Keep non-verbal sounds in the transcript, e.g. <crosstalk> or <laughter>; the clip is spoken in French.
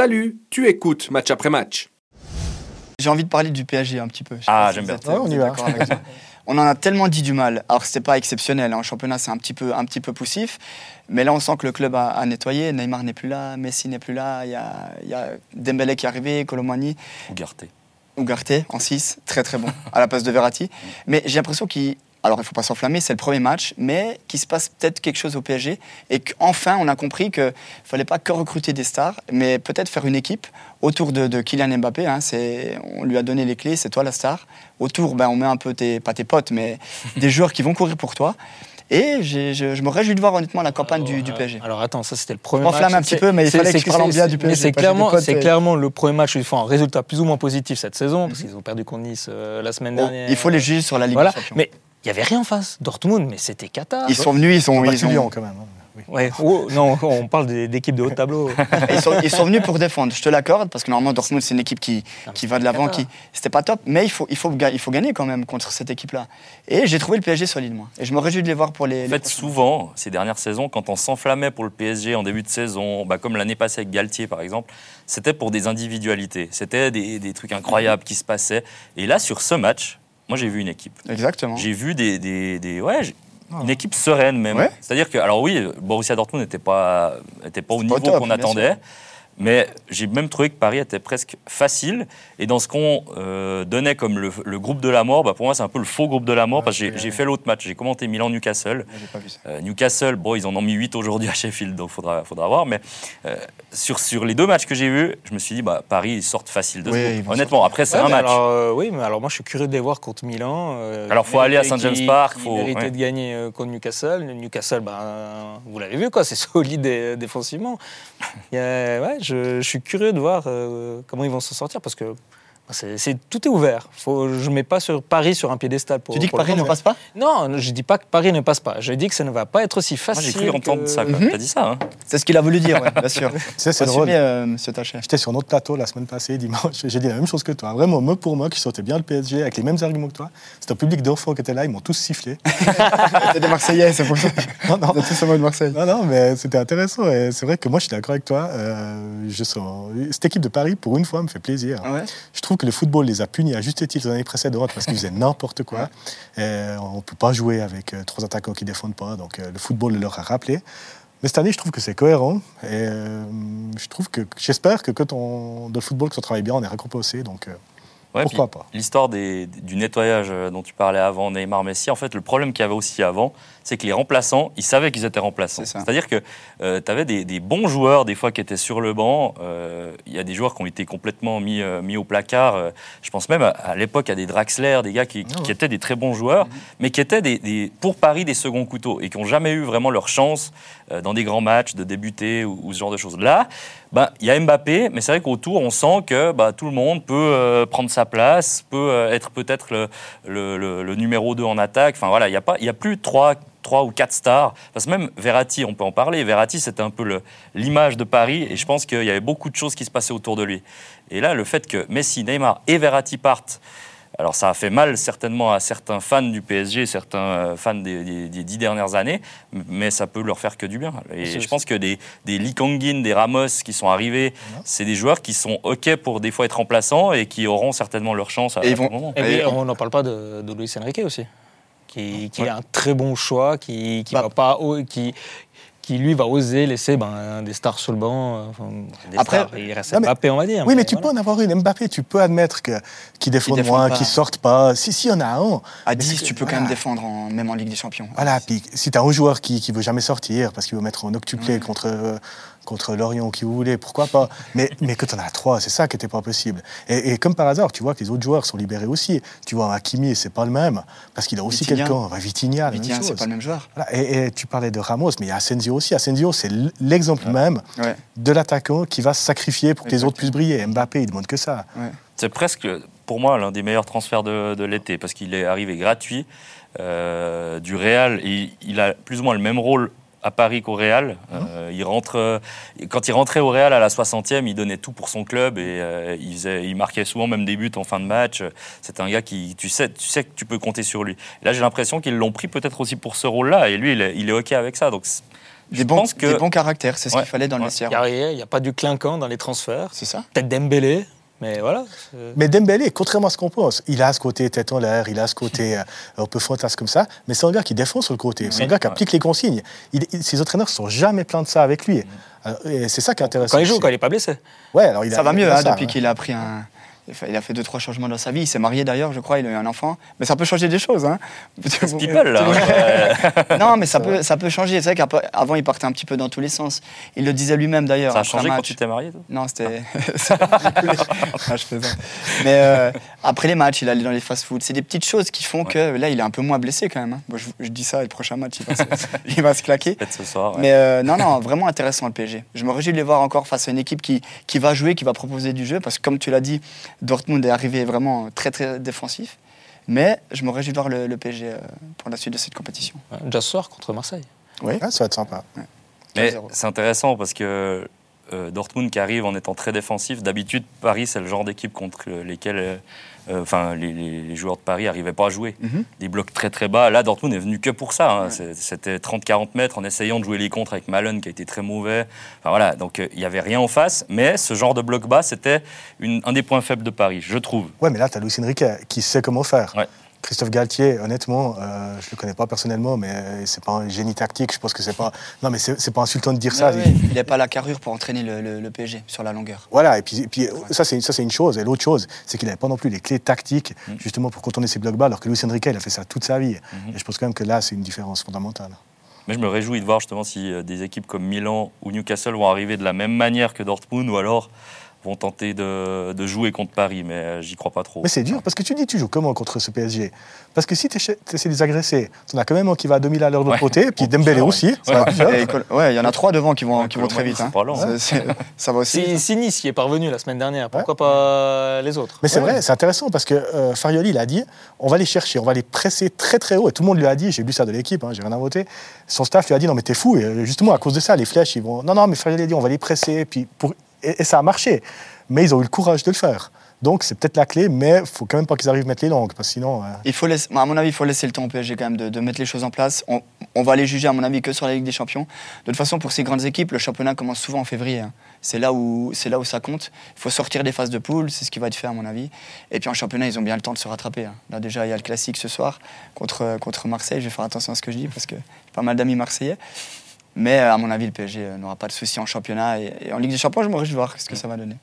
Salut, tu écoutes match après match. J'ai envie de parler du PSG un petit peu. Je sais Ah, si j'aime bien. êtes- Ouais, on y va. d'accord avec ça. <laughs> On en a tellement dit du mal. Alors c'était pas exceptionnel. hein. En championnat, c'est un petit peu, un petit peu poussif. Mais là, on sent que le club a, a nettoyé. Neymar n'est plus là, Messi n'est plus là. Il y a, il y a Dembélé qui est arrivé, Colomani, Ougarté. Ugarte en 6, très très bon, à la place de Verratti. <laughs> Mais j'ai l'impression qu'il. Alors, il ne faut pas s'enflammer, c'est le premier match, mais qu'il se passe peut-être quelque chose au PSG et qu'enfin, on a compris qu'il ne fallait pas que recruter des stars, mais peut-être faire une équipe autour de, de Kylian Mbappé. hein, on lui a donné les clés, c'est toi la star. Autour, ben, on met un peu tes, pas tes potes, mais <laughs> des joueurs qui vont courir pour toi. Et je, je me réjouis de voir honnêtement la campagne du, PSG. Alors attends, ça c'était le premier match. un petit peu, mais il fallait que je parle bien du Mais PSG, c'est des clairement, potes, c'est et- clairement le premier match où ils font un résultat plus ou moins positif cette saison, parce Mhm. qu'ils ont perdu contre Nice euh, la semaine Oh, dernière. il faut les juger sur la Ligue Voilà. des Champions. Mais il n'y avait rien en face. Dortmund, mais c'était Qatar. Ils sont venus, ils sont, Ils ils ont ont- Lyon quand même. hein. Oui. Ouais. Oh, non, on parle d'équipes de haut tableau. <laughs> ils, sont, ils sont venus pour défendre, je te l'accorde, parce que normalement Dortmund c'est une équipe qui, Ah, qui va de l'avant, qui c'était pas top, mais il faut, il, faut, il faut gagner quand même contre cette équipe-là. Et j'ai trouvé le PSG solide, moi. Et je me réjouis de les voir pour les. En fait, souvent, ces dernières saisons, quand on s'enflammait pour le PSG en début de saison, bah, comme l'année passée avec Galtier par exemple, c'était pour des individualités. C'était des, des trucs incroyables qui se passaient. Et là, sur ce match, moi j'ai vu une équipe. Exactement. J'ai vu des, des, des- ouais, j'ai- une équipe sereine même. Ouais. C'est-à-dire que, alors oui, Borussia Dortmund n'était pas, était pas au niveau qu'on attendait. sûr. Mais j'ai même trouvé que Paris était presque facile. Et dans ce qu'on euh, donnait comme le, le groupe de la mort, bah, pour moi, c'est un peu le faux groupe de la mort parce que j'ai- fait l'autre match. J'ai commenté Milan-Newcastle. Euh, Newcastle, bon, ils en ont mis 8 aujourd'hui à Sheffield, donc faudra, faudra voir. Mais euh, sur, sur les deux matchs que j'ai vus, je me suis dit, bah, Paris, ils sortent facile de ce Oui, groupe. Honnêtement, après, c'est Ouais, un match. Alors, euh, oui, mais alors moi je suis curieux de les voir contre Milan. Alors, qui faut aller à St. James Park, qui faut- ouais. de gagner contre Newcastle. Newcastle, ben, vous l'avez vu, quoi, c'est <laughs> solide défensivement. Il ouais, je, je suis curieux de voir euh, comment ils vont s'en sortir parce que c'est, c'est- tout est ouvert. Faut, je ne mets pas sur Paris sur un piédestal. Pour, Tu dis que Paris ne passe pas Non, je dis pas que Paris ne passe pas. Je dis que ça ne va pas être aussi Moi, facile. j'ai cru entendre que- ça. T'as dit ça, hein C'est ce qu'il a voulu dire, ouais, bien sûr. <laughs> C'est drôle. euh, monsieur Tacher. J'étais sur notre plateau la semaine passée, dimanche, j'ai dit la même chose que toi. Vraiment, mot pour mot, qui sortait bien le PSG avec les mêmes arguments que toi. C'était un public d'enfants qui était là, ils m'ont tous sifflé. <laughs> C'est des Marseillais, c'est pour ça. <laughs> non, non, On tous en mode Marseille. non, non, mais c'était intéressant. Et c'est vrai que moi, je suis d'accord avec toi. Euh, je sens... Cette équipe de Paris, pour une fois, me fait plaisir. Ouais? Je trouve que le football les a punis à juste titre les années précédentes parce qu'ils faisaient n'importe quoi. Et on ne peut pas jouer avec euh, trois attaquants qui ne défendent pas. Donc euh, le football le leur a rappelé. Mais cette année, je trouve que c'est cohérent. Et euh, je trouve que j'espère que quand on, le football, que on travaille bien, on est récompensé. Donc euh, Ouais, pourquoi pas L'histoire du nettoyage euh, dont tu parlais avant, Neymar, Messi, en fait, le problème qu'il y avait aussi avant, c'est que les remplaçants, ils savaient qu'ils étaient remplaçants. C'est ça. C'est-à-dire que tu avais des, des bons joueurs, des fois, qui étaient sur le banc. Euh, Il y a des joueurs qui ont été complètement mis, euh, mis au placard. Euh, je pense même à, à l'époque à des Draxler, des gars qui, qui- Ah qui étaient des très bons joueurs, Mhm. mais qui étaient des, des- pour Paris des seconds couteaux et qui n'ont jamais eu vraiment leur chance euh, dans des grands matchs de débuter ou, ou ce genre de choses. Là, ben, il y a Mbappé, mais c'est vrai qu'autour, on sent que bah, tout le monde peut euh, prendre sa place, peut euh, être peut-être le, le- le- le numéro 2 en attaque. Enfin voilà, il n'y a, pas- il y a plus trois, trois ou quatre stars. Parce que même Verratti, on peut en parler. Verratti, c'était un peu l'image de Paris, et je pense qu'il y avait beaucoup de choses qui se passaient autour de lui. Et là, le fait que Messi, Neymar et Verratti partent, alors ça a fait mal certainement à certains fans du PSG, certains euh, fans des, des- des dix dernières années, mais ça peut leur faire que du bien. Et je pense que des, des Lee Kangin, des Ramos qui sont arrivés, c'est des joueurs qui sont OK pour des fois être remplaçants et qui auront certainement leur chance à, Et vont- moment. Et- on n'en parle pas de, de Luis Enrique aussi, qui, qui est un très bon choix, qui, qui Bah. va pas, qui, qui lui va oser laisser ben, des stars sur le banc. euh, enfin, des Après- stars. il reste Non, Mbappé, on va dire. Oui, mais tu voilà. peux en avoir une. Mbappé, tu peux admettre que, qu'il défende défend moins, pas. qu'il sorte pas. Si, si, il y en a un. À Mais 10, c'est- tu peux quand même défendre, en- même en Ligue des Champions. Voilà, puis si tu as un joueur qui ne veut jamais sortir parce qu'il veut mettre en octuplé contre, euh, contre Lorient ou qui vous voulez, pourquoi pas? Mais, mais que tu en as trois, c'est ça qui n'était pas possible. Et, et comme par hasard, tu vois que les autres joueurs sont libérés aussi. Tu vois, Hakimi, c'est pas le même parce qu'il a aussi quelqu'un. Vitinha, Vitinha, c'est pas le même joueur. Voilà, et, et tu parlais de Ramos, mais il y a Asensio aussi. Asensio, c'est l'exemple même Ouais. de l'attaquant qui va se sacrifier pour que les autres puissent briller. Mbappé, il demande que ça. C'est presque, pour moi, l'un des meilleurs transferts de, de l'été, parce qu'il est arrivé gratuit euh, du Real. Et il a plus ou moins le même rôle à Paris qu'au Real. Euh, il rentre, euh, quand il rentrait au Real à la 60e, il donnait tout pour son club et euh, il, faisait- il marquait souvent même des buts en fin de match. C'est un gars qui, tu sais, tu sais que tu peux compter sur lui. Et là, j'ai l'impression qu'ils l'ont pris peut-être aussi pour ce rôle-là et lui, il est, il est OK avec ça. Donc, Des bons, pense que- des bons caractères, c'est ce Ouais, qu'il fallait dans le ouais. Il vestiaire. n'y a, pas du clinquant dans les transferts. C'est ça Peut-être Dembélé, mais voilà. Mais Dembélé, contrairement à ce qu'on pense, il a ce côté tête en l'air, il a ce côté <laughs> euh, un peu fantasme comme ça, mais c'est un gars qui défend sur le côté, c'est un gars qui applique les consignes. Il- il- ses entraîneurs ne sont jamais pleins de ça avec lui. Et c'est ça qui est intéressant. Quand il joue, quand il n'est pas blessé. Ouais, alors il a- Ça va il mieux a hein, ça, depuis ouais. qu'il a pris un. Il a fait deux, trois changements dans sa vie. Il s'est marié d'ailleurs, je crois, il a eu un enfant. Mais ça peut changer des choses. Hein. <laughs> People, là. <laughs> non, mais ça peut, ça peut changer. C'est vrai qu'avant, il partait un petit peu dans tous les sens. Il le disait lui-même d'ailleurs. Ça a changé quand tu t'es marié, toi? Non, c'était. ça a découlé. Ah, je plaisante. Mais euh, après les matchs, il allait dans les fast-foods. C'est des petites choses qui font que là, il est un peu moins blessé quand même. hein. Bon, je, je dis ça, et le prochain match, il va se, <laughs> il va se claquer. Peut-être ce soir. ouais. Mais euh, non, non, vraiment intéressant le PSG. Je me réjouis de les voir encore face à une équipe qui, qui va jouer, qui va proposer du jeu. Parce que comme tu l'as dit, Dortmund est arrivé vraiment très très défensif. Mais je me réjouis de voir le, le PSG euh, pour la suite de cette compétition. Déjà ce soir contre Marseille. Oui. Ouais, ça va être sympa. Mais 4-0. c'est intéressant parce que euh, Dortmund qui arrive en étant très défensif, d'habitude, Paris, c'est le genre d'équipe contre lesquelles euh, euh, enfin, les, joueurs de Paris n'arrivaient pas à jouer. Mhm. Des blocs très très bas. Là, Dortmund est venu que pour ça. hein. Ouais. C'était 30-40 mètres en essayant de jouer les contres avec Malen qui a été très mauvais. Enfin, voilà, donc euh, il n'y avait rien en face. Mais ce genre de bloc bas, c'était un des points faibles de Paris, je trouve. Ouais, mais là, tu as Luis Enrique qui sait comment faire. Ouais. Christophe Galtier, honnêtement, euh, je le connais pas personnellement, mais c'est pas un génie tactique. Je pense que c'est pas. Non, mais c'est pas insultant de dire ça. Il n'a pas la carrure pour entraîner le, le- le PSG sur la longueur. Voilà, et puis, et puis ça, c'est ça, c'est une chose. Et l'autre chose, c'est qu'il n'avait pas non plus les clés tactiques, Mm. justement, pour contourner ses blocs bas, alors que Luis Enrique, il a fait ça toute sa vie. Mhm. Et je pense quand même que là, c'est une différence fondamentale. Mais je me réjouis de voir justement si euh, des équipes comme Milan ou Newcastle vont arriver de la même manière que Dortmund ou alors vont tenter de, de jouer contre Paris. Mais euh, j'y crois pas trop. Mais c'est dur, parce que tu dis, tu joues comment contre ce PSG Parce que si tu essaies de les agresser, tu en as quand même un qui va à 2000 à l'heure de l'autre Ouais. côté, puis Oh, Dembélé aussi. Ouais. Et il y en a trois devant qui vont, qui vont très vite. hein. c'est pas lent, hein. C'est- c'est- ça va aussi. Si, si Nice y est parvenu la semaine dernière, pourquoi pas les autres? Mais c'est Ouais. vrai, c'est intéressant parce que euh, Farioli, il a dit on va les chercher, on va les presser très très haut. Et tout le monde lui a dit j'ai lu ça de l'équipe, hein, j'ai rien inventé. Son staff lui a dit non, mais t'es fou. Et euh, justement, à cause de ça, les flèches, ils vont. Non, non, mais Farioli a dit on va les presser. Puis pour... et, ça a marché. Mais ils ont eu le courage de le faire. Donc c'est peut-être la clé, mais faut quand même pas qu'ils arrivent à mettre les langues, parce euh, Il faut à mon avis, il faut laisser le temps au PSG quand même de, mettre les choses en place. On, va les juger, à mon avis, que sur la Ligue des Champions. De toute façon, pour ces grandes équipes, le championnat commence souvent en février. hein. C'est là où ça compte. Il faut sortir des phases de poule, c'est ce qui va être fait à mon avis. Et puis en championnat, ils ont bien le temps de se rattraper. hein. Là déjà, il y a le classique ce soir contre contre Marseille. Je vais faire attention à ce que je dis parce que pas mal d'amis marseillais. Mais euh, à mon avis, le PSG euh, n'aura pas de soucis en championnat et, et en Ligue des Champions, je me réjouis de voir ce que ça va donner.